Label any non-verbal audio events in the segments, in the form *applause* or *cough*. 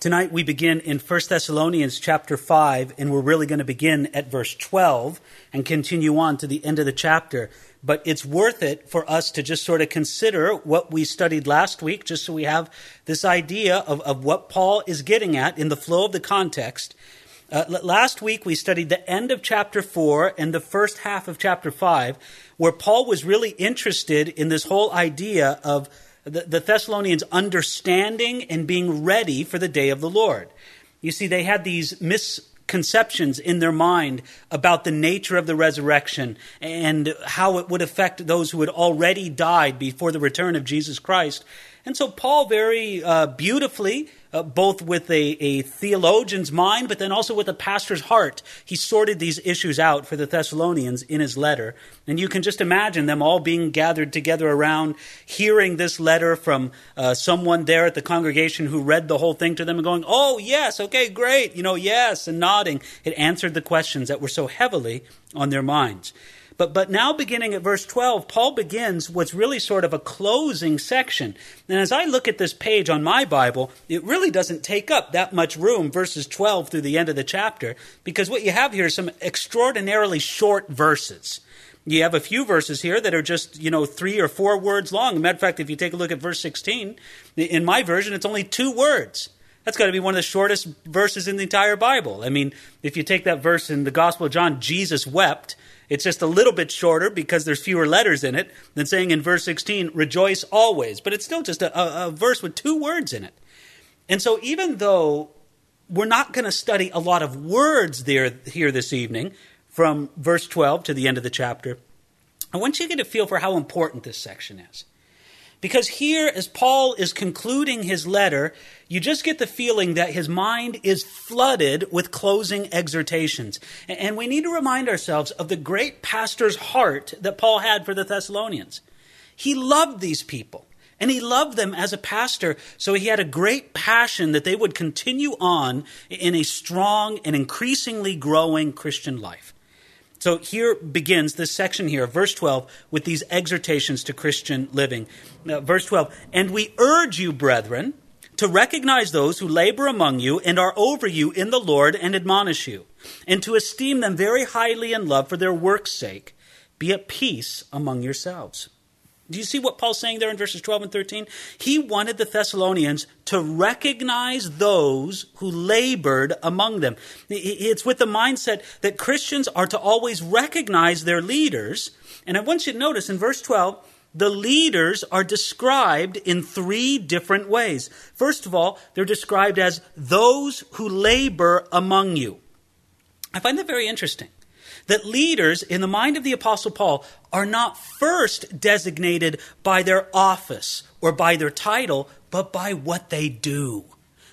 Tonight we begin in 1 Thessalonians chapter 5, and we're really going to begin at verse 12 and continue on to the end of the chapter. But it's worth it for us to just sort of consider what we studied last week, just so we have this idea of, of what Paul is getting at in the flow of the context. Uh, last week we studied the end of chapter 4 and the first half of chapter 5, where Paul was really interested in this whole idea of the, the Thessalonians understanding and being ready for the day of the Lord. You see, they had these misconceptions in their mind about the nature of the resurrection and how it would affect those who had already died before the return of Jesus Christ. And so, Paul very uh, beautifully uh, both with a, a theologian's mind, but then also with a pastor's heart. He sorted these issues out for the Thessalonians in his letter. And you can just imagine them all being gathered together around, hearing this letter from uh, someone there at the congregation who read the whole thing to them and going, Oh, yes, okay, great, you know, yes, and nodding. It answered the questions that were so heavily on their minds. But, but now, beginning at verse 12, Paul begins what's really sort of a closing section. And as I look at this page on my Bible, it really doesn't take up that much room, verses 12 through the end of the chapter, because what you have here is some extraordinarily short verses. You have a few verses here that are just, you know, three or four words long. matter of fact, if you take a look at verse 16, in my version, it's only two words. That's got to be one of the shortest verses in the entire Bible. I mean, if you take that verse in the Gospel of John, Jesus wept, it's just a little bit shorter because there's fewer letters in it than saying in verse 16, rejoice always. But it's still just a, a, a verse with two words in it. And so even though we're not going to study a lot of words there here this evening, from verse 12 to the end of the chapter, I want you to get a feel for how important this section is. Because here, as Paul is concluding his letter, you just get the feeling that his mind is flooded with closing exhortations. And we need to remind ourselves of the great pastor's heart that Paul had for the Thessalonians. He loved these people. And he loved them as a pastor, so he had a great passion that they would continue on in a strong and increasingly growing Christian life. So here begins this section here, verse 12, with these exhortations to Christian living. Verse 12, and we urge you, brethren, to recognize those who labor among you and are over you in the Lord and admonish you, and to esteem them very highly in love for their work's sake. Be at peace among yourselves. Do you see what Paul's saying there in verses 12 and 13? He wanted the Thessalonians to recognize those who labored among them. It's with the mindset that Christians are to always recognize their leaders. And I want you to notice in verse 12, the leaders are described in three different ways. First of all, they're described as those who labor among you. I find that very interesting that leaders, in the mind of the Apostle Paul, are not first designated by their office or by their title, but by what they do.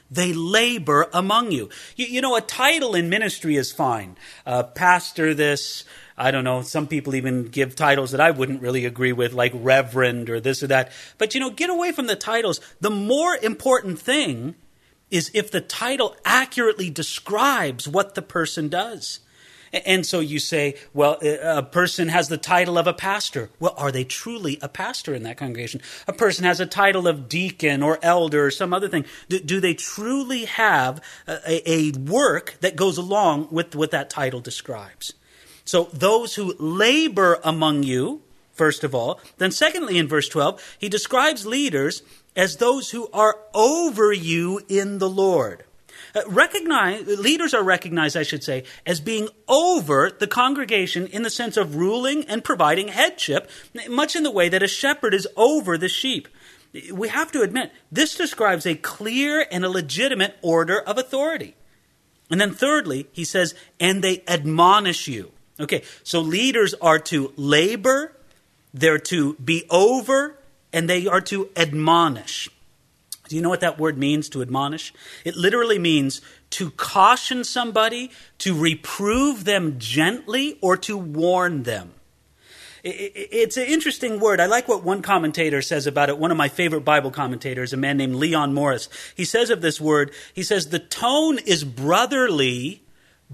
They labor among you. You, you know, a title in ministry is fine. Uh, pastor this, I don't know, some people even give titles that I wouldn't really agree with, like reverend or this or that. But, you know, get away from the titles. The more important thing is if the title accurately describes what the person does. And so you say, well, a person has the title of a pastor. Well, are they truly a pastor in that congregation? A person has a title of deacon or elder or some other thing. Do, do they truly have a, a work that goes along with what that title describes? So those who labor among you, first of all. Then, secondly, in verse 12, he describes leaders as those who are over you in the Lord. Uh, recognize, leaders are recognized, I should say, as being over the congregation in the sense of ruling and providing headship, much in the way that a shepherd is over the sheep. We have to admit, this describes a clear and a legitimate order of authority. And then, thirdly, he says, and they admonish you. Okay, so leaders are to labor, they're to be over, and they are to admonish. Do you know what that word means to admonish? It literally means to caution somebody, to reprove them gently, or to warn them. It's an interesting word. I like what one commentator says about it. One of my favorite Bible commentators, a man named Leon Morris. He says of this word, he says, the tone is brotherly,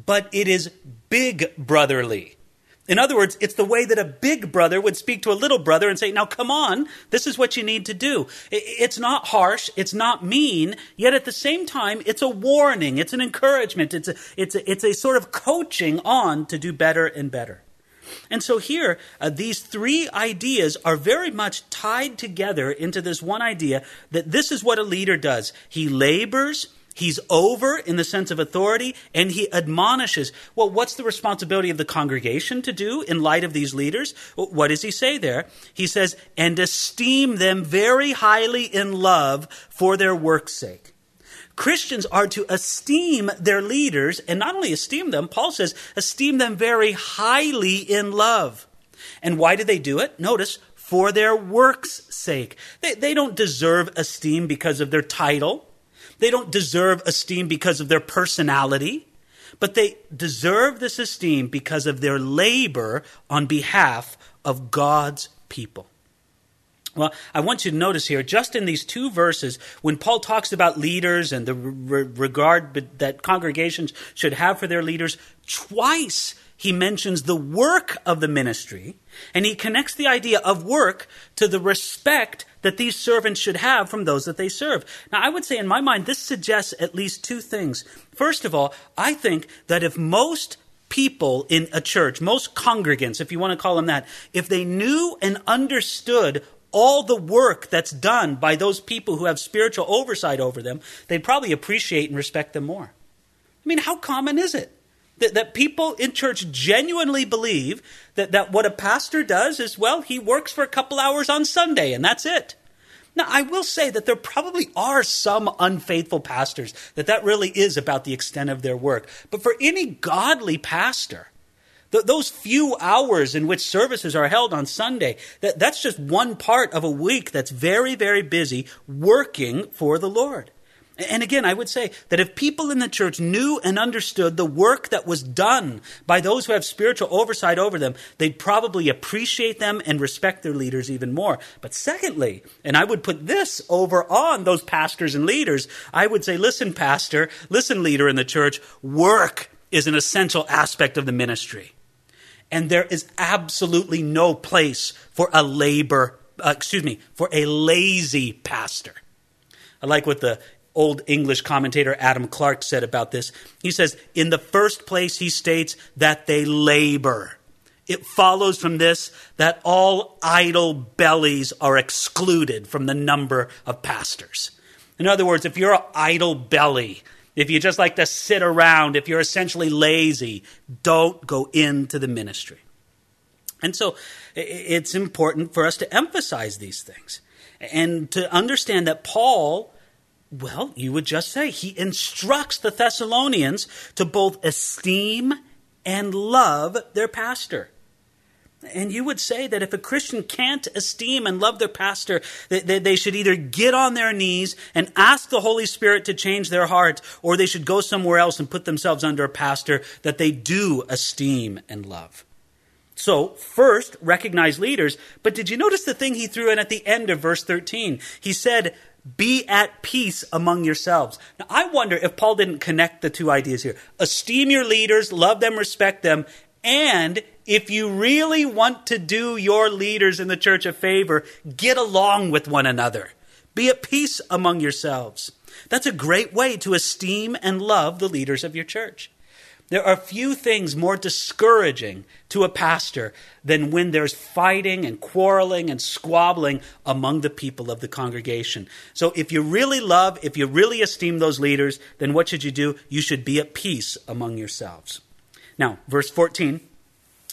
but it is big brotherly. In other words, it's the way that a big brother would speak to a little brother and say, Now come on, this is what you need to do. It's not harsh, it's not mean, yet at the same time, it's a warning, it's an encouragement, it's a, it's a, it's a sort of coaching on to do better and better. And so here, uh, these three ideas are very much tied together into this one idea that this is what a leader does. He labors, He's over in the sense of authority and he admonishes. Well, what's the responsibility of the congregation to do in light of these leaders? What does he say there? He says, and esteem them very highly in love for their work's sake. Christians are to esteem their leaders and not only esteem them, Paul says, esteem them very highly in love. And why do they do it? Notice, for their work's sake. They, they don't deserve esteem because of their title they don't deserve esteem because of their personality, but they deserve this esteem because of their labor on behalf of God's people. Well, I want you to notice here, just in these two verses, when Paul talks about leaders and the re- regard that congregations should have for their leaders, twice he mentions the work of the ministry, and he connects the idea of work to the respect that these servants should have from those that they serve. Now, I would say in my mind, this suggests at least two things. First of all, I think that if most people in a church, most congregants, if you want to call them that, if they knew and understood all the work that's done by those people who have spiritual oversight over them, they'd probably appreciate and respect them more. I mean, how common is it? That, that people in church genuinely believe that, that what a pastor does is, well, he works for a couple hours on Sunday and that's it. Now, I will say that there probably are some unfaithful pastors that that really is about the extent of their work. But for any godly pastor, th- those few hours in which services are held on Sunday, that, that's just one part of a week that's very, very busy working for the Lord. And again, I would say that if people in the church knew and understood the work that was done by those who have spiritual oversight over them, they'd probably appreciate them and respect their leaders even more. But secondly, and I would put this over on those pastors and leaders, I would say, listen, pastor, listen, leader in the church, work is an essential aspect of the ministry. And there is absolutely no place for a labor, uh, excuse me, for a lazy pastor. I like what the old English commentator Adam Clarke said about this. He says, in the first place, he states that they labor. It follows from this that all idle bellies are excluded from the number of pastors. In other words, if you're an idle belly, if you just like to sit around, if you're essentially lazy, don't go into the ministry. And so it's important for us to emphasize these things and to understand that Paul well, you would just say he instructs the Thessalonians to both esteem and love their pastor. And you would say that if a Christian can't esteem and love their pastor, that they should either get on their knees and ask the Holy Spirit to change their heart, or they should go somewhere else and put themselves under a pastor that they do esteem and love. So, first, recognize leaders. But did you notice the thing he threw in at the end of verse 13? He said, be at peace among yourselves. Now, I wonder if Paul didn't connect the two ideas here. Esteem your leaders, love them, respect them, and if you really want to do your leaders in the church a favor, get along with one another. Be at peace among yourselves. That's a great way to esteem and love the leaders of your church. There are few things more discouraging to a pastor than when there's fighting and quarreling and squabbling among the people of the congregation. So if you really love, if you really esteem those leaders, then what should you do? You should be at peace among yourselves. Now, verse 14.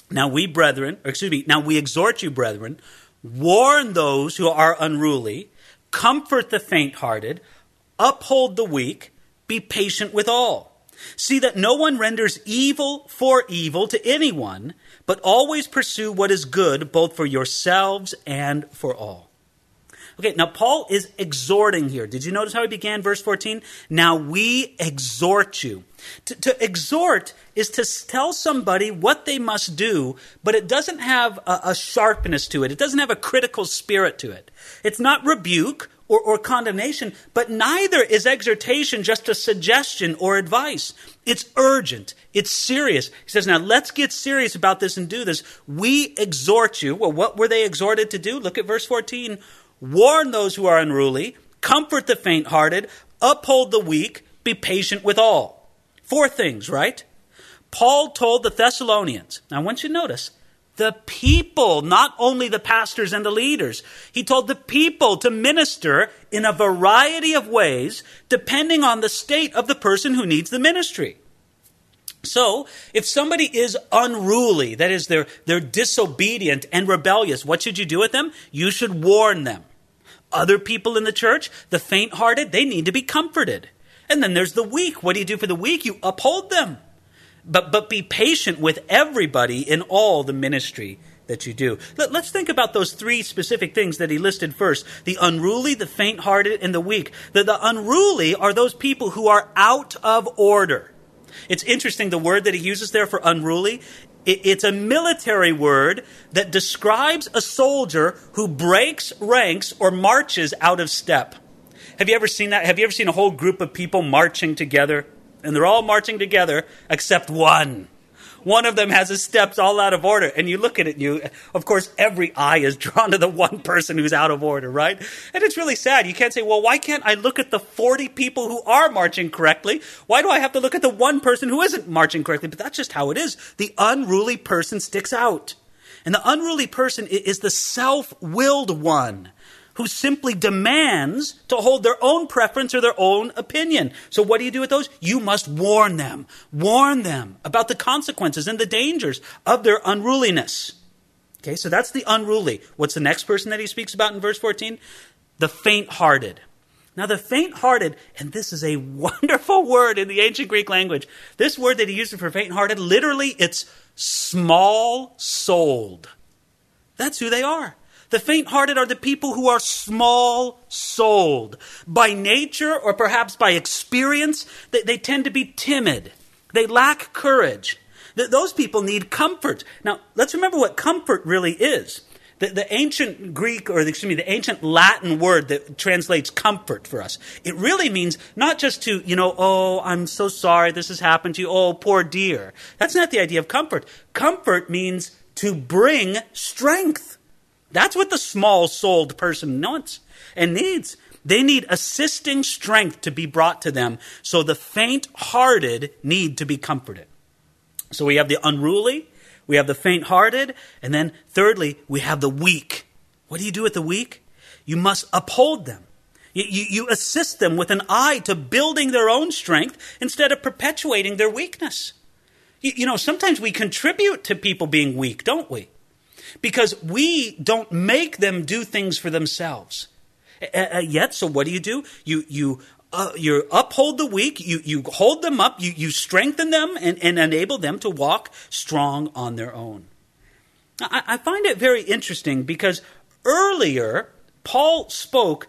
Now we, brethren, excuse me, now we exhort you, brethren, warn those who are unruly, comfort the faint hearted, uphold the weak, be patient with all. See that no one renders evil for evil to anyone, but always pursue what is good both for yourselves and for all. Okay, now Paul is exhorting here. Did you notice how he began verse 14? Now we exhort you. To, to, exhort is to tell somebody what they must do, but it doesn't have a, a sharpness to it. It doesn't have a critical spirit to it. It's not rebuke or, or condemnation, but neither is exhortation just a suggestion or advice. It's urgent. It's serious. He says, now let's get serious about this and do this. We exhort you. Well, what were they exhorted to do? Look at verse 14. Warn those who are unruly, comfort the faint hearted, uphold the weak, be patient with all. Four things, right? Paul told the Thessalonians. Now, I want you to notice the people, not only the pastors and the leaders. He told the people to minister in a variety of ways depending on the state of the person who needs the ministry. So, if somebody is unruly, that is, they're, they're disobedient and rebellious, what should you do with them? You should warn them. Other people in the church, the faint hearted, they need to be comforted. And then there's the weak. What do you do for the weak? You uphold them but, but be patient with everybody in all the ministry that you do. Let, us think about those three specific things that he listed first the unruly, the faint hearted, and the weak. The, the unruly are those people who are out of order. It's interesting, the word that he uses there for unruly, it, it's a military word that describes a soldier who breaks ranks or marches out of step. Have you ever seen that? Have you ever seen a whole group of people marching together? And they're all marching together except one. One of them has his steps all out of order, and you look at it, and you, of course, every eye is *laughs* drawn to the one person who's out of order, right? And it's really sad. You can't say, well, why can't I look at the 40 people who are marching correctly? Why do I have to look at the one person who isn't marching correctly? But that's just how it is. The unruly person sticks out. And the unruly person is the self willed one who simply demands to hold their own preference or their own opinion. So what do you do with those? You must warn them. Warn them about the consequences and the dangers of their unruliness. Okay, so that's the unruly. What's the next person that he speaks about in verse 14? The faint hearted. Now, the faint hearted, and this is a *laughs* wonderful word in the ancient Greek language. This word that he uses for faint hearted, literally, it's small souled. That's who they are. The faint hearted are the people who are small souled. By nature, or perhaps by experience, they, they tend to be timid. They lack courage. Th- those people need comfort. Now, let's remember what comfort really is. The, the, ancient Greek, or the, excuse me, the ancient Latin word that translates comfort for us, it really means not just to, you know, oh, I'm so sorry this has happened to you, oh, poor dear. That's not the idea of comfort. Comfort means to bring strength. That's what the small souled person wants and needs. They need assisting strength to be brought to them. So the faint hearted need to be comforted. So we have the unruly, we have the faint hearted, and then thirdly, we have the weak. What do you do with the weak? You must uphold them. You, you, you, assist them with an eye to building their own strength instead of perpetuating their weakness. You, you know, sometimes we contribute to people being weak, don't we? Because we don't make them do things for themselves. Uh, yet, so what do you do? You you uh, you uphold the weak, you, you hold them up, you, you strengthen them, and, and enable them to walk strong on their own. I, I find it very interesting because earlier, Paul spoke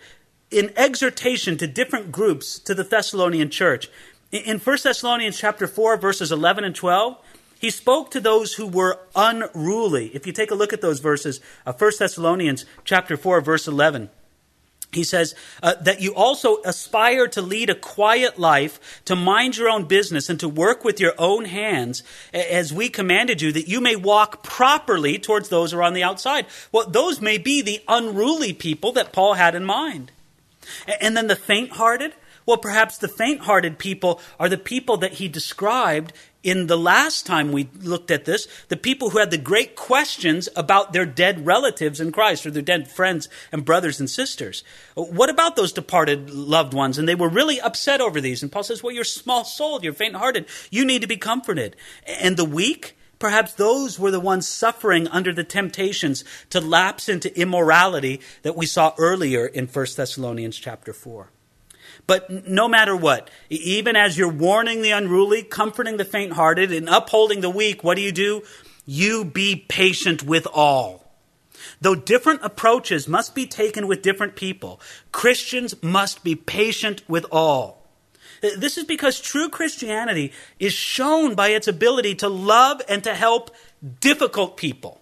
in exhortation to different groups to the Thessalonian church. In 1 Thessalonians chapter 4, verses 11 and 12, he spoke to those who were unruly. If you take a look at those verses, uh, 1 Thessalonians chapter 4, verse 11, he says uh, that you also aspire to lead a quiet life, to mind your own business, and to work with your own hands, as we commanded you, that you may walk properly towards those who are on the outside. Well, those may be the unruly people that Paul had in mind. And then the faint hearted, well, perhaps the faint hearted people are the people that he described in the last time we looked at this, the people who had the great questions about their dead relatives in Christ or their dead friends and brothers and sisters. What about those departed loved ones? And they were really upset over these. And Paul says, Well, you're small souled, you're faint hearted, you need to be comforted. And the weak, Perhaps those were the ones suffering under the temptations to lapse into immorality that we saw earlier in 1 Thessalonians chapter 4. But no matter what, even as you're warning the unruly, comforting the faint hearted, and upholding the weak, what do you do? You be patient with all. Though different approaches must be taken with different people, Christians must be patient with all. This is because true Christianity is shown by its ability to love and to help difficult people.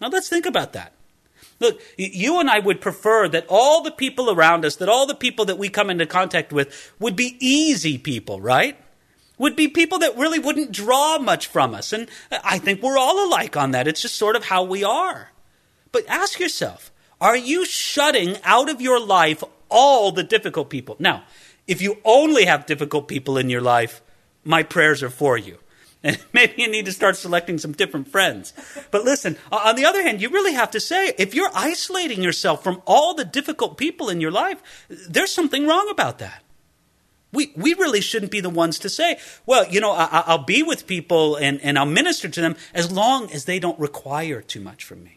Now let's think about that. Look, you and I would prefer that all the people around us, that all the people that we come into contact with would be easy people, right? Would be people that really wouldn't draw much from us. And I think we're all alike on that. It's just sort of how we are. But ask yourself, are you shutting out of your life all the difficult people? Now, if you only have difficult people in your life, my prayers are for you. And *laughs* maybe you need to start selecting some different friends. But listen, on the other hand, you really have to say if you're isolating yourself from all the difficult people in your life, there's something wrong about that. We, we really shouldn't be the ones to say, well, you know, I, will be with people and, and I'll minister to them as long as they don't require too much from me.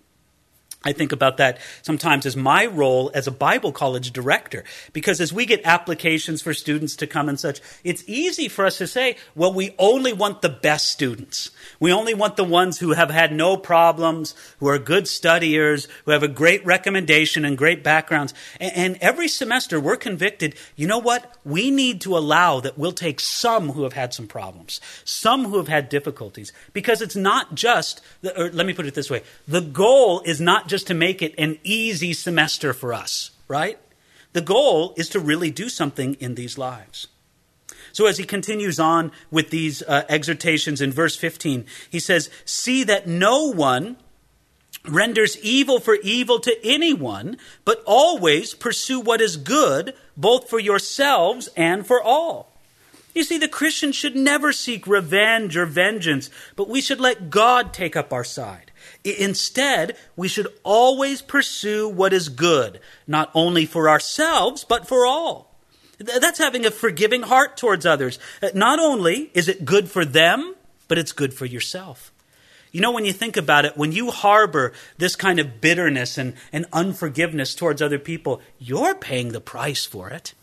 I think about that sometimes as my role as a Bible college director. Because as we get applications for students to come and such, it's easy for us to say, well, we only want the best students. We only want the ones who have had no problems, who are good studiers, who have a great recommendation and great backgrounds. And, every semester we're convicted, you know what? We need to allow that we'll take some who have had some problems, some who have had difficulties. Because it's not just, or let me put it this way, the goal is not just to make it an easy semester for us, right? The goal is to really do something in these lives. So, as he continues on with these uh, exhortations in verse 15, he says, See that no one renders evil for evil to anyone, but always pursue what is good, both for yourselves and for all. You see, the Christian should never seek revenge or vengeance, but we should let God take up our side. Instead, we should always pursue what is good, not only for ourselves, but for all. That's having a forgiving heart towards others. Uh, not only is it good for them, but it's good for yourself. You know, when you think about it, when you harbor this kind of bitterness and, and unforgiveness towards other people, you're paying the price for it.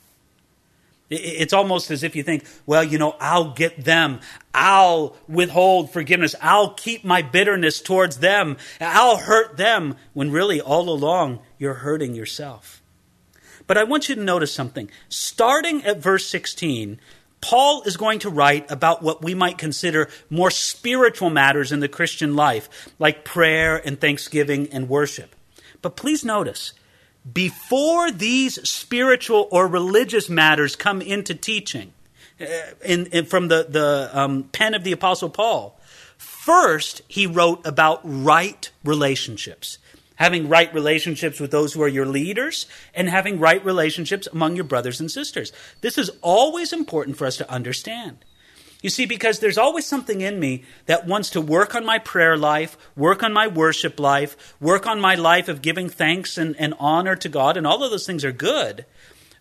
It's almost as if you think, well, you know, I'll get them. I'll withhold forgiveness. I'll keep my bitterness towards them. I'll hurt them. When really, all along, you're hurting yourself. But I want you to notice something. Starting at verse 16, Paul is going to write about what we might consider more spiritual matters in the Christian life, like prayer and thanksgiving and worship. But please notice, before these spiritual or religious matters come into teaching uh, in, in, from the, the um, pen of the Apostle Paul, first he wrote about right relationships. Having right relationships with those who are your leaders and having right relationships among your brothers and sisters. This is always important for us to understand. You see, because there's always something in me that wants to work on my prayer life, work on my worship life, work on my life of giving thanks and, and honor to God, and all of those things are good.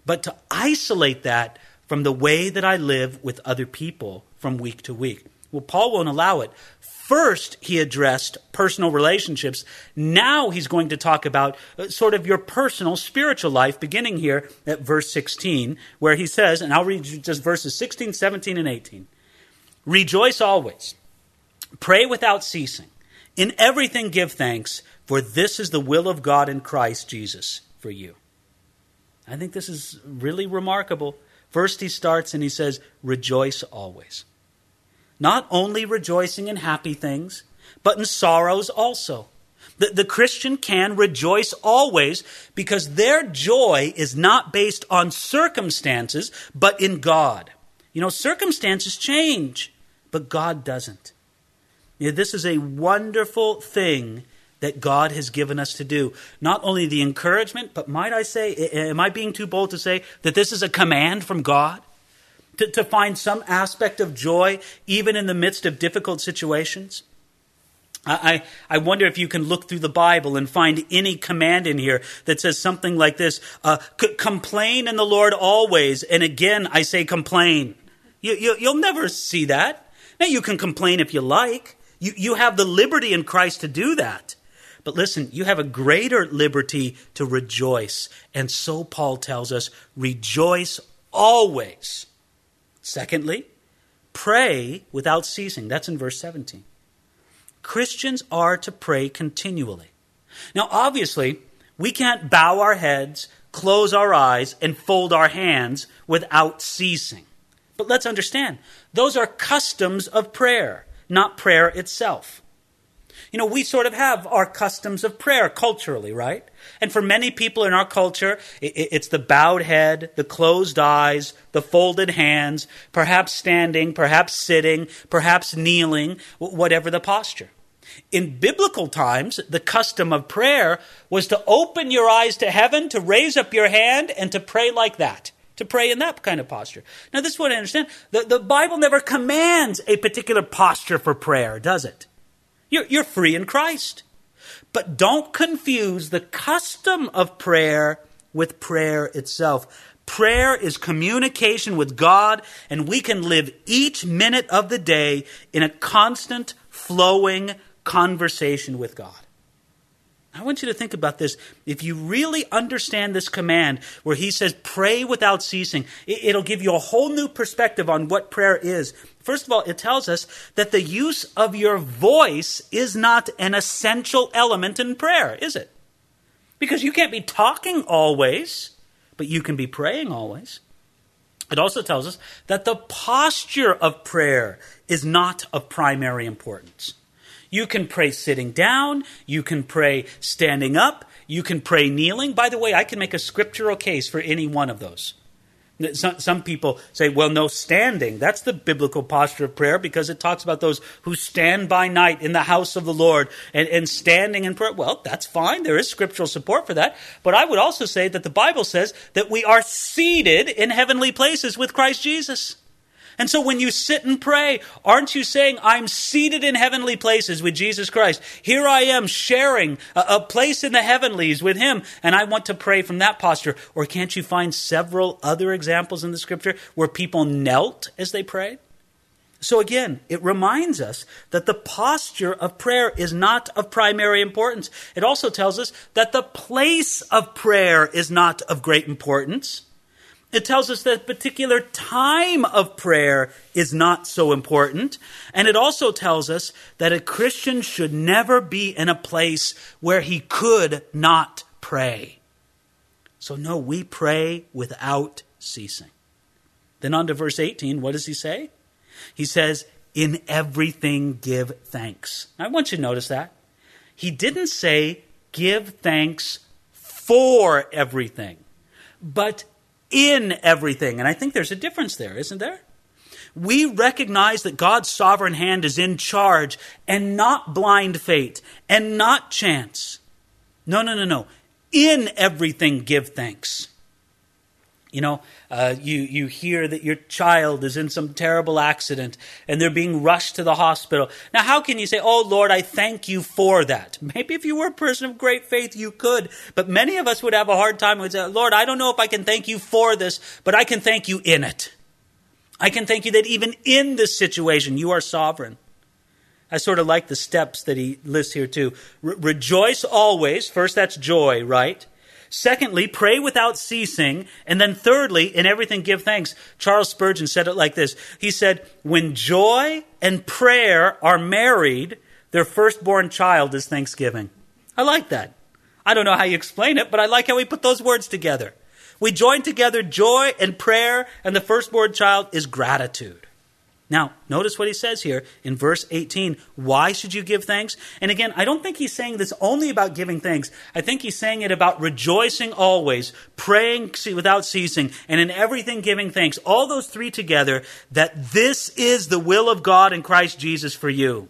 But to isolate that from the way that I live with other people from week to week. Well, Paul won't allow it. First, he addressed personal relationships. Now he's going to talk about uh, sort of your personal spiritual life, beginning here at verse 16, where he says, and I'll read you just verses 16, 17, and 18. Rejoice always. Pray without ceasing. In everything give thanks, for this is the will of God in Christ Jesus for you. I think this is really remarkable. First, he starts and he says, Rejoice always. Not only rejoicing in happy things, but in sorrows also. The, the Christian can rejoice always because their joy is not based on circumstances, but in God. You know, circumstances change but God doesn't. You know, this is a wonderful thing that God has given us to do. Not only the encouragement, but might I say, am I being too bold to say that this is a command from God? To, to find some aspect of joy even in the midst of difficult situations? I, I wonder if you can look through the Bible and find any command in here that says something like this uh, complain in the Lord always. And again, I say complain. You, you, you'll never see that. Now, you can complain if you like. You, you have the liberty in Christ to do that. But listen, you have a greater liberty to rejoice. And so Paul tells us rejoice always. Secondly, pray without ceasing. That's in verse 17. Christians are to pray continually. Now, obviously, we can't bow our heads, close our eyes, and fold our hands without ceasing. But let's understand those are customs of prayer, not prayer itself. You know, we sort of have our customs of prayer culturally, right? And for many people in our culture, it's the bowed head, the closed eyes, the folded hands, perhaps standing, perhaps sitting, perhaps kneeling, whatever the posture. In biblical times, the custom of prayer was to open your eyes to heaven, to raise up your hand, and to pray like that to pray in that kind of posture. Now, this is what I understand. The, the Bible never commands a particular posture for prayer, does it? You're, you're free in Christ. But don't confuse the custom of prayer with prayer itself. Prayer is communication with God, and we can live each minute of the day in a constant, flowing conversation with God. I want you to think about this. If you really understand this command where he says, pray without ceasing, it'll give you a whole new perspective on what prayer is. First of all, it tells us that the use of your voice is not an essential element in prayer, is it? Because you can't be talking always, but you can be praying always. It also tells us that the posture of prayer is not of primary importance. You can pray sitting down. You can pray standing up. You can pray kneeling. By the way, I can make a scriptural case for any one of those. Some, some, people say, well, no standing. That's the biblical posture of prayer because it talks about those who stand by night in the house of the Lord and, and standing in prayer. Well, that's fine. There is scriptural support for that. But I would also say that the Bible says that we are seated in heavenly places with Christ Jesus. And so when you sit and pray, aren't you saying, I'm seated in heavenly places with Jesus Christ? Here I am sharing a, a, place in the heavenlies with Him, and I want to pray from that posture. Or can't you find several other examples in the scripture where people knelt as they prayed? So again, it reminds us that the posture of prayer is not of primary importance. It also tells us that the place of prayer is not of great importance. It tells us that particular time of prayer is not so important. And it also tells us that a Christian should never be in a place where he could not pray. So, no, we pray without ceasing. Then on to verse 18, what does he say? He says, In everything give thanks. I want you to notice that. He didn't say, Give thanks for everything, but in everything. And I think there's a difference there, isn't there? We recognize that God's sovereign hand is in charge and not blind fate and not chance. No, no, no, no. In everything, give thanks. You know, uh, you, you hear that your child is in some terrible accident and they're being rushed to the hospital. Now, how can you say, Oh Lord, I thank you for that? *laughs* Maybe if you were a person of great faith, you could. But many of us would have a hard time with say, Lord, I don't know if I can thank you for this, but I can thank you in it. I can thank you that even in this situation, you are sovereign. I sort of like the steps that he lists here too. Re- rejoice always. First, that's joy, right? Secondly, pray without ceasing. And then thirdly, in everything give thanks. Charles Spurgeon said it like this. He said, when joy and prayer are married, their firstborn child is thanksgiving. I like that. I don't know how you explain it, but I like how he put those words together. We join together joy and prayer, and the firstborn child is gratitude. Now, notice what he says here in verse 18. Why should you give thanks? And again, I don't think he's saying this only about giving thanks. I think he's saying it about rejoicing always, praying without ceasing, and in everything giving thanks. All those three together, that this is the will of God in Christ Jesus for you.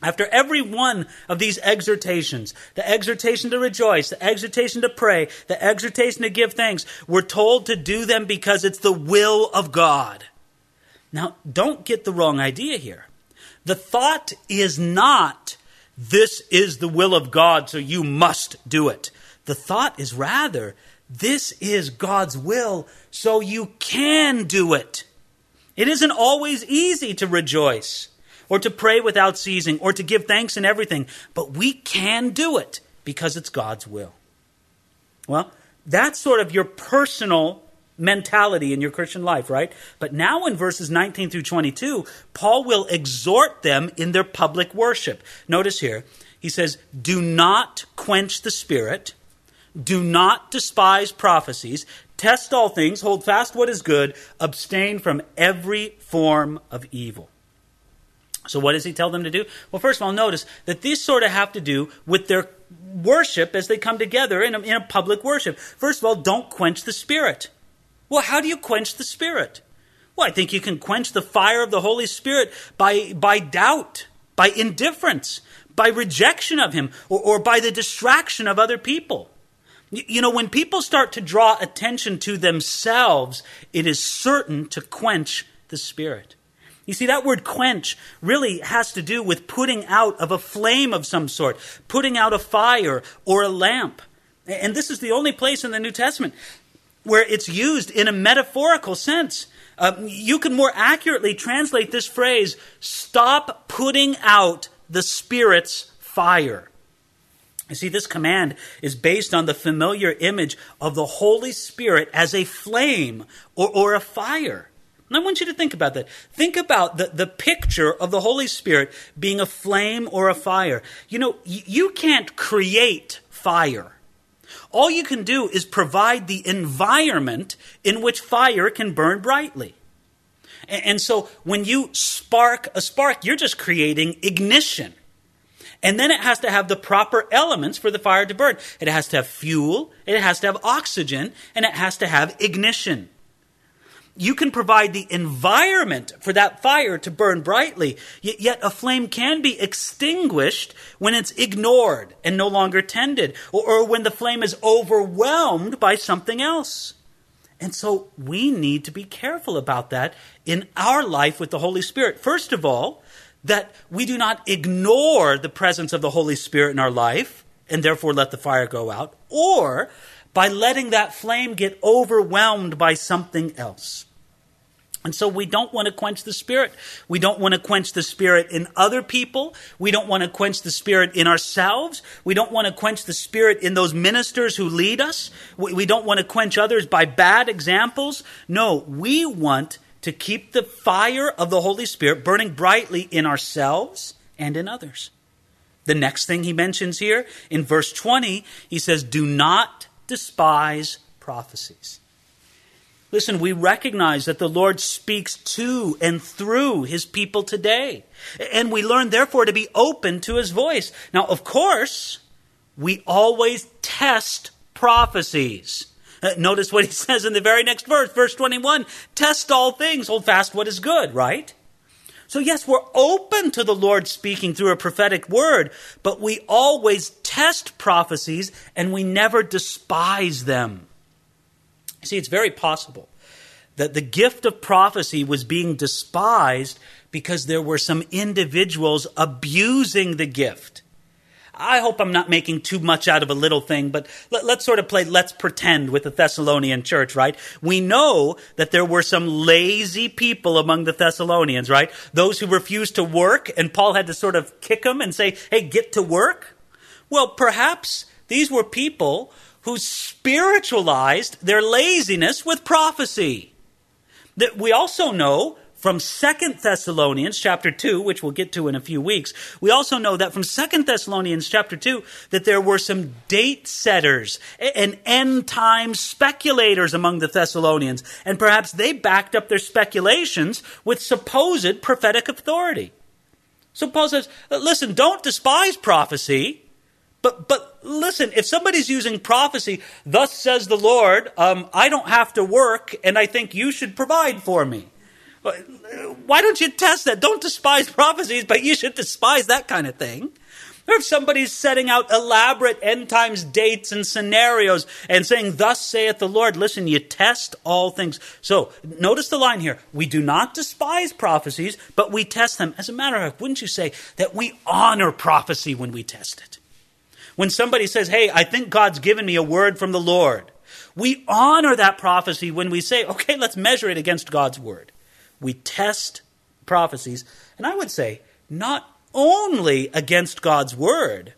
After every one of these exhortations, the exhortation to rejoice, the exhortation to pray, the exhortation to give thanks, we're told to do them because it's the will of God. Now, don't get the wrong idea here. The thought is not, this is the will of God, so you must do it. The thought is rather, this is God's will, so you can do it. It isn't always easy to rejoice, or to pray without ceasing, or to give thanks in everything, but we can do it because it's God's will. Well, that's sort of your personal mentality in your Christian life, right? But now in verses 19 through 22, Paul will exhort them in their public worship. Notice here, he says, Do not quench the spirit, do not despise prophecies, test all things, hold fast what is good, abstain from every form of evil. So, what does he tell them to do? Well, first of all, notice that these sort of have to do with their worship as they come together in a, in a public worship. First of all, don't quench the Spirit. Well, how do you quench the Spirit? Well, I think you can quench the fire of the Holy Spirit by, by doubt, by indifference, by rejection of Him, or, or by the distraction of other people. You know, when people start to draw attention to themselves, it is certain to quench the Spirit. You see, that word quench really has to do with putting out of a flame of some sort, putting out a fire or a lamp. And this is the only place in the New Testament where it's used in a metaphorical sense. Uh, you can more accurately translate this phrase stop putting out the Spirit's fire. You see, this command is based on the familiar image of the Holy Spirit as a flame or, or a fire. And I want you to think about that. Think about the, the picture of the Holy Spirit being a flame or a fire. You know, you can't create fire. All you can do is provide the environment in which fire can burn brightly. And, so when you spark a spark, you're just creating ignition. And then it has to have the proper elements for the fire to burn. It has to have fuel, it has to have oxygen, and it has to have ignition. You can provide the environment for that fire to burn brightly, yet a flame can be extinguished when it's ignored and no longer tended, or, when the flame is overwhelmed by something else. And so we need to be careful about that in our life with the Holy Spirit. First of all, that we do not ignore the presence of the Holy Spirit in our life and therefore let the fire go out, or by letting that flame get overwhelmed by something else. And so we don't want to quench the Spirit. We don't want to quench the Spirit in other people. We don't want to quench the Spirit in ourselves. We don't want to quench the Spirit in those ministers who lead us. We, don't want to quench others by bad examples. No, we want to keep the fire of the Holy Spirit burning brightly in ourselves and in others. The next thing he mentions here in verse 20, he says, Do not despise prophecies. Listen, we recognize that the Lord speaks to and through his people today. And we learn, therefore, to be open to his voice. Now, of course, we always test prophecies. Uh, notice what he *laughs* says in the very next verse, verse 21 Test all things, hold fast what is good, right? So, yes, we're open to the Lord speaking through a prophetic word, but we always test prophecies and we never despise them. See, it's very possible that the gift of prophecy was being despised because there were some individuals abusing the gift. I hope I'm not making too much out of a little thing, but let, us sort of play let's pretend with the Thessalonian church, right? We know that there were some lazy people among the Thessalonians, right? Those who refused to work, and Paul had to sort of kick them and say, hey, get to work. Well, perhaps these were people who spiritualized their laziness with prophecy. That we also know from Second Thessalonians chapter 2, which we'll get to in a few weeks, we also know that from Second Thessalonians chapter 2 that there were some date setters and end time speculators among the Thessalonians, and perhaps they backed up their speculations with supposed prophetic authority. So Paul says, listen, don't despise prophecy, but, but listen, if somebody's using prophecy, thus says the Lord, um, I don't have to work and I think you should provide for me. Why don't you test that? Don't despise *laughs* prophecies, but you should despise that kind of thing. Or if somebody's setting out elaborate end times dates and scenarios and saying, Thus saith the Lord, listen, you test all things. So notice the line here. We do not despise prophecies, but we test them. As a matter of fact, wouldn't you say that we honor prophecy when we test it? When somebody says, Hey, I think God's given me a word from the Lord, we honor that prophecy when we say, Okay, let's measure it against God's word. We test prophecies, and I would say, not only against God's word,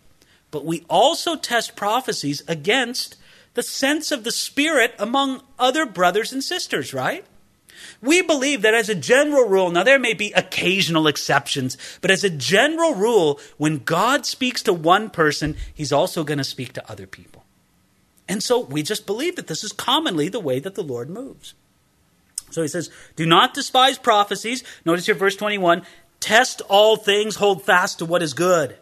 but we also test prophecies against the sense of the Spirit among other brothers and sisters, right? We believe that as a general rule, now there may be occasional exceptions, but as a general rule, when God speaks to one person, he's also going to speak to other people. And so we just believe that this is commonly the way that the Lord moves. So he says, Do not despise prophecies. Notice here, verse 21 Test all things, hold fast to what is good.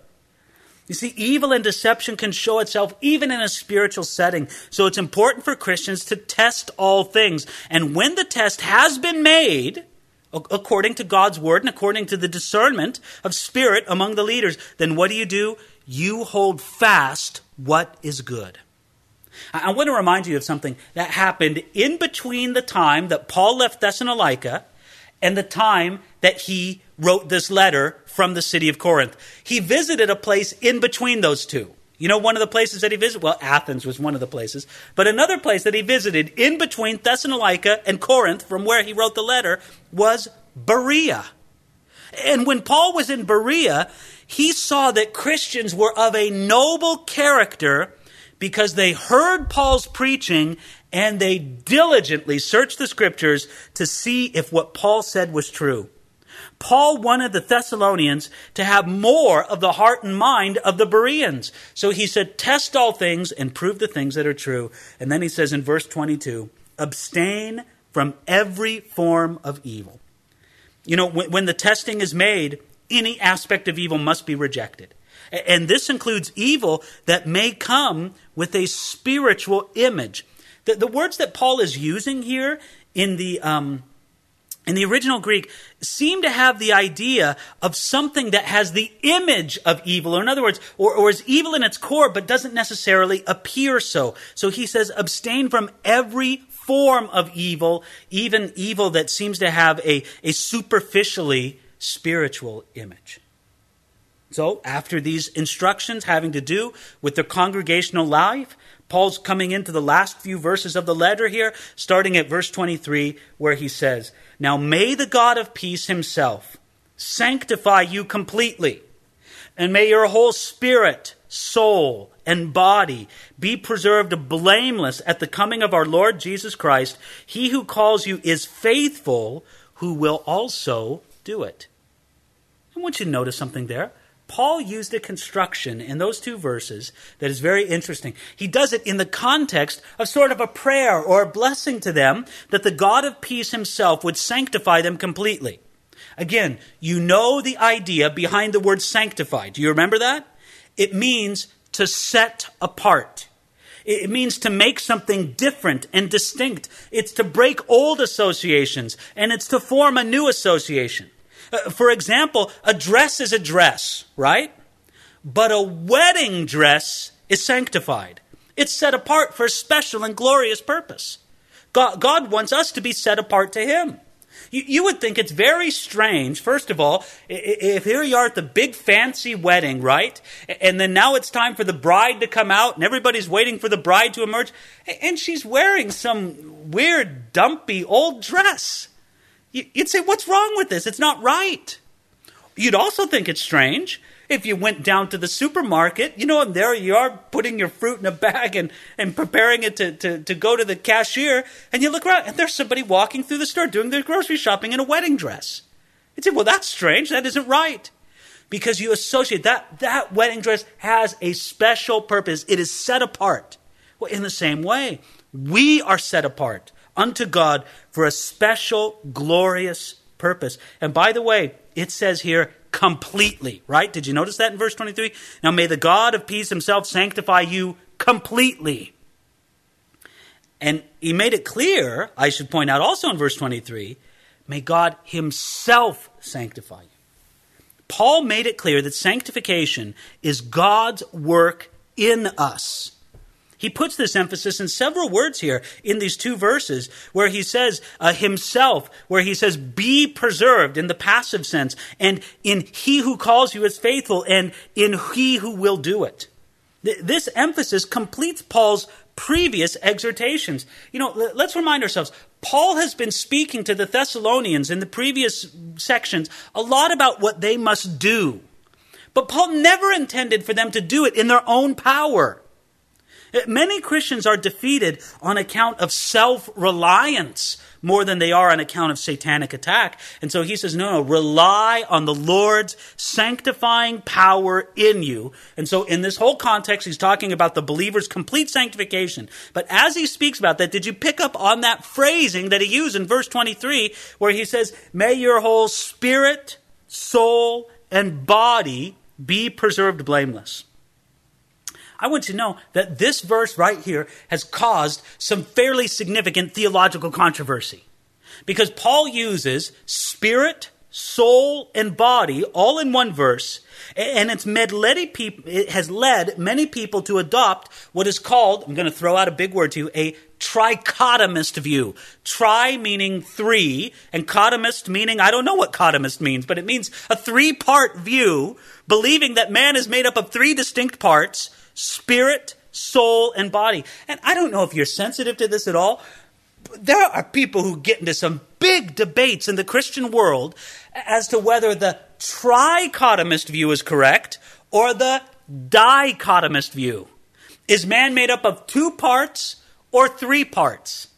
You see, evil and deception can show itself even in a spiritual setting. So it's important for Christians to test all things. And when the test has been made, according to God's word and according to the discernment of spirit among the leaders, then what do you do? You hold fast what is good. I want to remind you of something that happened in between the time that Paul left Thessalonica and the time that he wrote this letter from the city of Corinth. He visited a place in between those two. You know, one of the places that he visited, well, Athens was one of the places, but another place that he visited in between Thessalonica and Corinth, from where he wrote the letter, was Berea. And when Paul was in Berea, he saw that Christians were of a noble character because they heard Paul's preaching and they diligently searched the scriptures to see if what Paul said was true. Paul wanted the Thessalonians to have more of the heart and mind of the Bereans. So he said, Test all things and prove the things that are true. And then he says in verse 22, Abstain from every form of evil. You know, when, when the testing is made, any aspect of evil must be rejected. And this includes evil that may come with a spiritual image. The, the words that Paul is using here in the um, in the original Greek seem to have the idea of something that has the image of evil, or in other words, or, or, is evil in its core, but doesn't necessarily appear so. So he says, abstain from every form of evil, even evil that seems to have a, a superficially spiritual image. So, after these instructions having to do with the congregational life, Paul's coming into the last few verses of the letter here, starting at verse 23, where he says, Now may the God of peace himself sanctify you completely, and may your whole spirit, soul, and body be preserved blameless at the coming of our Lord Jesus Christ. He who calls you is faithful, who will also do it. I want you to notice something there. Paul used a construction in those two verses that is very interesting. He does it in the context of sort of a prayer or a blessing to them that the God of peace himself would sanctify them completely. Again, you know the idea behind the word sanctify. Do you remember that? It means to set apart. It means to make something different and distinct. It's to break old associations and it's to form a new association. Uh, for example, a dress is a dress, right? But a wedding dress is sanctified. It's set apart for a special and glorious purpose. God, God wants us to be set apart to Him. You, you, would think it's very strange, first of all, if here you are at the big fancy wedding, right? And then now it's time for the bride to come out and everybody's waiting for the bride to emerge. And she's wearing some weird, dumpy old dress. You'd say, What's wrong with this? It's not right. You'd also think it's strange if you went down to the supermarket, you know, and there you are putting your fruit in a bag and, and preparing it to, to, to go to the cashier, and you look around and there's somebody walking through the store doing their grocery shopping in a wedding dress. You'd say, Well, that's strange. That isn't right. Because you associate that, that wedding dress has a special purpose. It is set apart. Well, in the same way, we are set apart unto God for a special, glorious purpose. And by the way, it says here, completely, right? Did you notice that in verse 23? Now may the God of peace himself sanctify you completely. And he made it clear, I should point out also in verse 23, may God himself sanctify you. Paul made it clear that sanctification is God's work in us. He puts this emphasis in several words here in these two verses where he says uh, himself, where he says be preserved in the passive sense, and in he who calls you is faithful, and in he who will do it. Th- this emphasis completes Paul's previous exhortations. You know, let's remind ourselves Paul has been speaking to the Thessalonians in the previous sections a lot about what they must do. But Paul never intended for them to do it in their own power. Eh, many Christians are defeated on account of self reliance more than they are on account of satanic attack. And so he says, no, no, rely on the Lord's sanctifying power in you. And so in this whole context, he's talking about the believer's complete sanctification. But as he speaks about that, did you pick up on that phrasing that he used in verse 23 where he says, may your whole spirit, soul, and body be preserved blameless. I want you to know that this verse right here has caused some fairly significant theological controversy. Because Paul uses spirit, soul, and body all in one verse, and it's it has led many people to adopt what is called, I'm going to throw out a big word to you, a trichotomist view. Tri meaning three, and cotomist meaning, I don't know what cotomist means, but it means a three part view, believing that man is made up of three distinct parts spirit, soul, and body. And I don't know if you're sensitive to this at all. There are people who get into some big debates in the Christian world as to whether the trichotomist view is correct or the dichotomist view. Is man made up of two parts or three parts?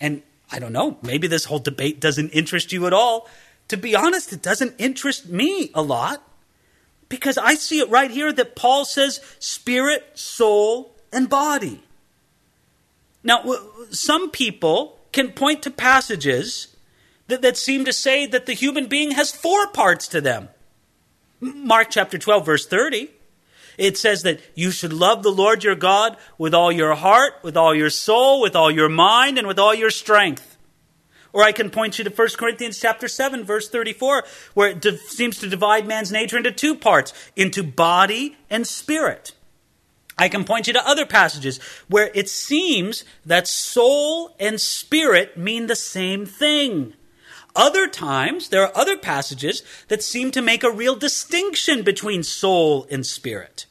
And I don't know, maybe this whole debate doesn't interest you at all. To be honest, it doesn't interest me a lot because I see it right here that Paul says spirit, soul, and body. Now, some people can point to passages that, that seem to say that the human being has four parts to them. Mark chapter 12, verse 30. It says that you should love the Lord your God with all your heart, with all your soul, with all your mind, and with all your strength. Or I can point you to 1 Corinthians chapter 7 verse 34 where it seems to divide man's nature into two parts, into body and spirit. I can point you to other passages where it seems that soul and spirit mean the same thing. Other times, there are other passages that seem to make a real distinction between soul and spirit.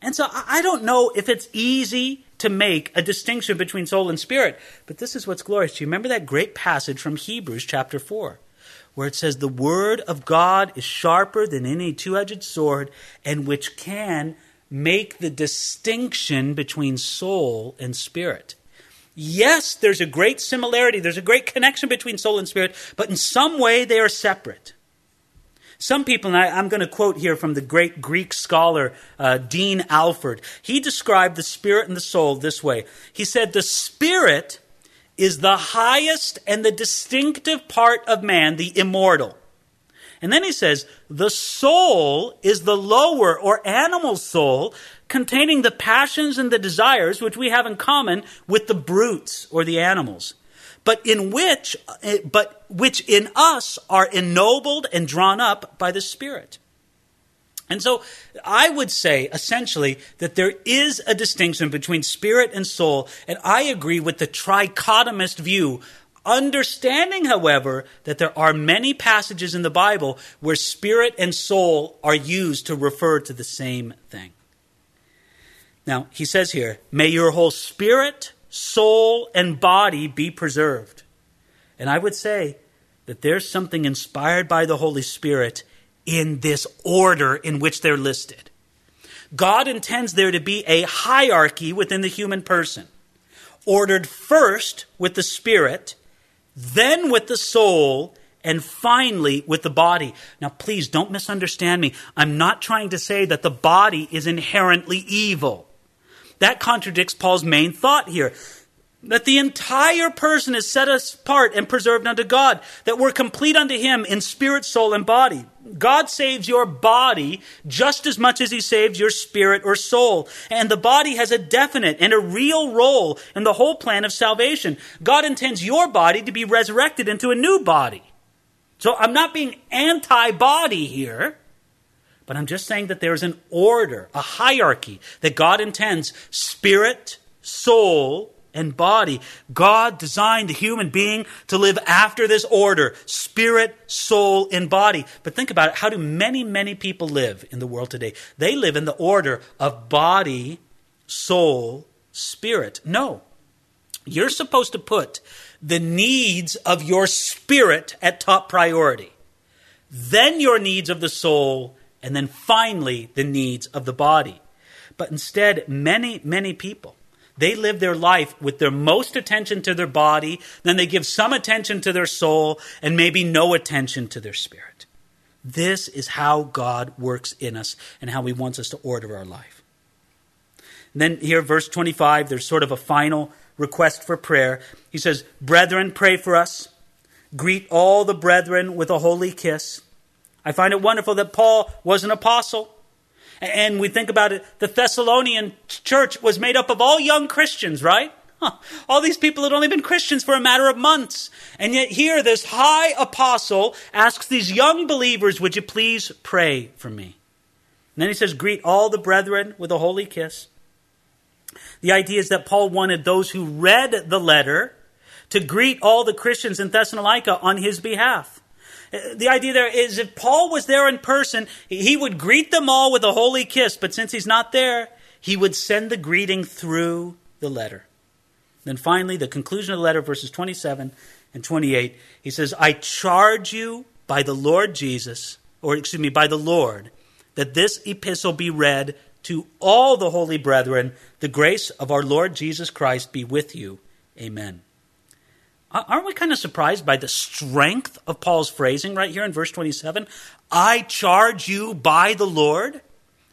And so I don't know if it's easy to make a distinction between soul and spirit, but this is what's glorious. Do you remember that great passage from Hebrews chapter 4? Where it says, The word of God is sharper than any two edged sword, and which can make the distinction between soul and spirit. Yes, there's a great similarity, there's a great connection between soul and spirit, but in some way they are separate. Some people, and I, am going to quote here from the great Greek scholar uh, Dean Alford, he described the spirit and the soul this way. He said, The spirit is the highest and the distinctive part of man, the immortal. And then he says, the soul is the lower or animal soul containing the passions and the desires which we have in common with the brutes or the animals, but in which, eh, but which in us are ennobled and drawn up by the Spirit. And so I would say essentially that there is a distinction between spirit and soul, and I agree with the trichotomist view Understanding, however, that there are many passages in the Bible where spirit and soul are used to refer to the same thing. Now, he says here, may your whole spirit, soul, and body be preserved. And I would say that there's something inspired by the Holy Spirit in this order in which they're listed. God intends there to be a hierarchy within the human person, ordered first with the spirit then with the soul, and finally with the body. Now, please don't misunderstand me. I'm not trying to say that the body is inherently evil. That contradicts Paul's main thought here that the entire person is set apart and preserved unto God, that we're complete unto Him in spirit, soul, and body. God saves your body just as much as He saves your spirit or soul. And the body has a definite and a real role in the whole plan of salvation. God intends your body to be resurrected into a new body. So I'm not being anti body here. But I'm just saying that there's an order, a hierarchy that God intends spirit, soul, and body. God designed the human being to live after this order spirit, soul, and body. But think about it how do many, many people live in the world today? They live in the order of body, soul, spirit. No. You're supposed to put the needs of your spirit at top priority, then your needs of the soul, and then finally the needs of the body. But instead, many, many people they live their life with their most attention to their body, then they give some attention to their soul, and maybe no attention to their spirit. This is how God works in us and how He wants us to order our life. And then here, verse 25, there's sort of a final request for prayer. He says, Brethren, pray for us. Greet all the brethren with a holy kiss. I find it wonderful that Paul was an apostle. And we think about it, the Thessalonian church was made up of all young Christians, right? Huh. All these people had only been Christians for a matter of months. And yet, here, this high apostle asks these young believers, Would you please pray for me? And then he says, Greet all the brethren with a holy kiss. The idea is that Paul wanted those who read the letter to greet all the Christians in Thessalonica on his behalf. The idea there is if Paul was there in person, he would greet them all with a holy kiss, but since he's not there, he would send the greeting through the letter. Then finally, the conclusion of the letter, verses 27 and 28, he says, I charge you by the Lord Jesus, or excuse me, by the Lord, that this epistle be read to all the holy brethren. The grace of our Lord Jesus Christ be with you. Amen. Uh, aren't we kind of surprised by the strength of Paul's phrasing right here in verse 27? I charge you by the Lord.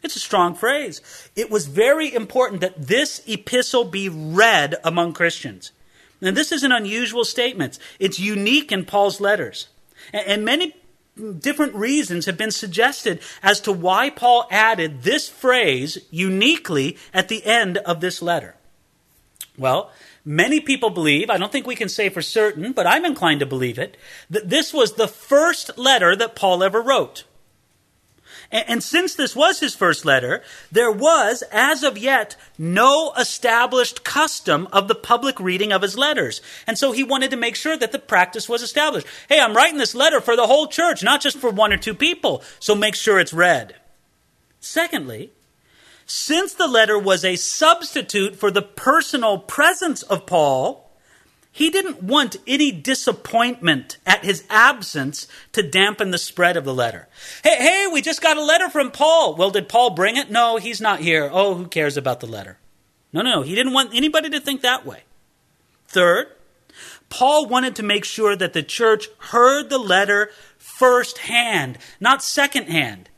It's a strong phrase. It was very important that this epistle be read among Christians. And this is an unusual statement. It's unique in Paul's letters. And many different reasons have been suggested as to why Paul added this phrase uniquely at the end of this letter. Well, Many people believe, I don't think we can say for certain, but I'm inclined to believe it, that this was the first letter that Paul ever wrote. And, and, since this was his first letter, there was, as of yet, no established custom of the public reading of his letters. And so he wanted to make sure that the practice was established. Hey, I'm writing this letter for the whole church, not just for one or two people, so make sure it's read. Secondly, since the letter was a substitute for the personal presence of Paul, he didn't want any disappointment at his absence to dampen the spread of the letter. Hey, hey, we just got a letter from Paul. Well, did Paul bring it? No, he's not here. Oh, who cares about the letter? No, no, no. He didn't want anybody to think that way. Third, Paul wanted to make sure that the church heard the letter firsthand, not secondhand.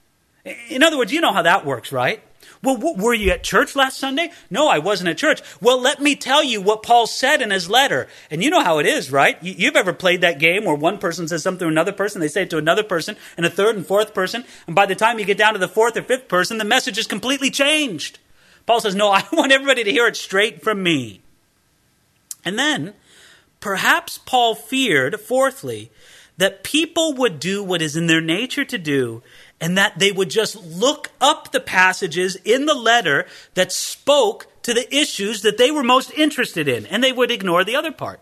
In other words, you know how that works, right? Well, were you at church last Sunday? No, I wasn't at church. Well, let me tell you what Paul said in his letter. And you know how it is, right? You've ever played that game where one person says something to another person, they say it to another person, and a third and fourth person, and by the time you get down to the fourth or fifth person, the message is completely changed. Paul says, No, *laughs* I want everybody to hear it straight from me. And then, perhaps Paul feared, fourthly, that people would do what is in their nature to do and that they would just look up the passages in the letter that spoke to the issues that they were most interested in, and they would ignore the other part.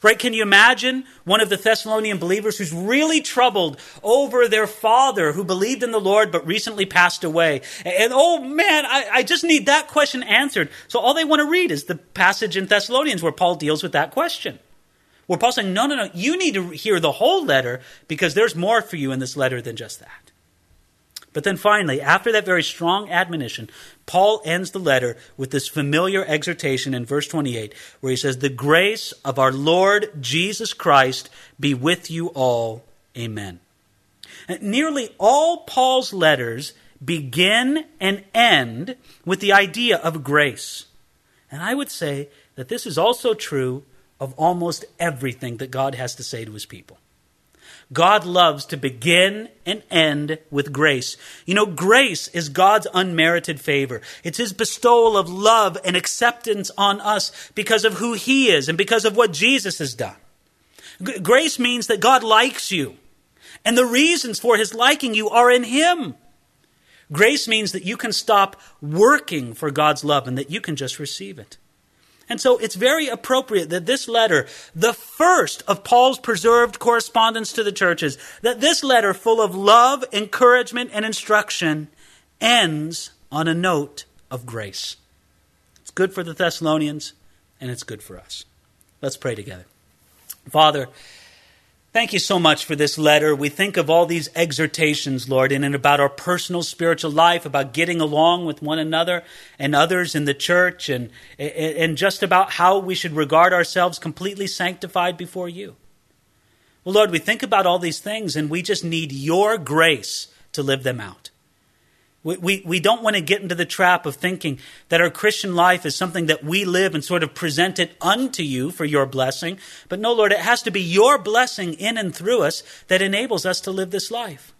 Right? Can you imagine one of the Thessalonian believers who's really troubled over their father who believed in the Lord but recently passed away? And oh man, I, I just need that question answered. So all they want to read is the passage in Thessalonians where Paul deals with that question. Where Paul's saying, no, no, no, you need to hear the whole letter because there's more for you in this letter than just that. But then finally, after that very strong admonition, Paul ends the letter with this familiar exhortation in verse 28, where he says, The grace of our Lord Jesus Christ be with you all. Amen. Nearly all Paul's letters begin and end with the idea of grace. And I would say that this is also true of almost everything that God has to say to his people. God loves to begin and end with grace. You know, grace is God's unmerited favor. It's His bestowal of love and acceptance on us because of who He is and because of what Jesus has done. G- grace means that God likes you, and the reasons for His liking you are in Him. Grace means that you can stop working for God's love and that you can just receive it. And so it's very appropriate that this letter, the first of Paul's preserved correspondence to the churches, that this letter, full of love, encouragement, and instruction, ends on a note of grace. It's good for the Thessalonians, and it's good for us. Let's pray together. Father, Thank you so much for this letter. We think of all these exhortations, Lord, in and about our personal spiritual life, about getting along with one another and others in the church, and, and just about how we should regard ourselves completely sanctified before you. Well, Lord, we think about all these things, and we just need your grace to live them out. We, we, we don't want to get into the trap of thinking that our Christian life is something that we live and sort of present it unto you for your blessing. But no, Lord, it has to be your blessing in and through us that enables us to live this life.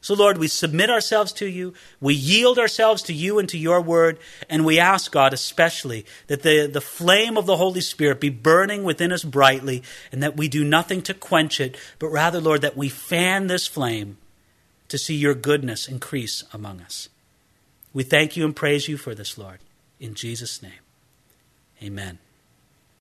So, Lord, we submit ourselves to you. We yield ourselves to you and to your word. And we ask, God, especially that the, the flame of the Holy Spirit be burning within us brightly and that we do nothing to quench it, but rather, Lord, that we fan this flame to see your goodness increase among us. We thank you and praise you for this, Lord. In Jesus' name, amen.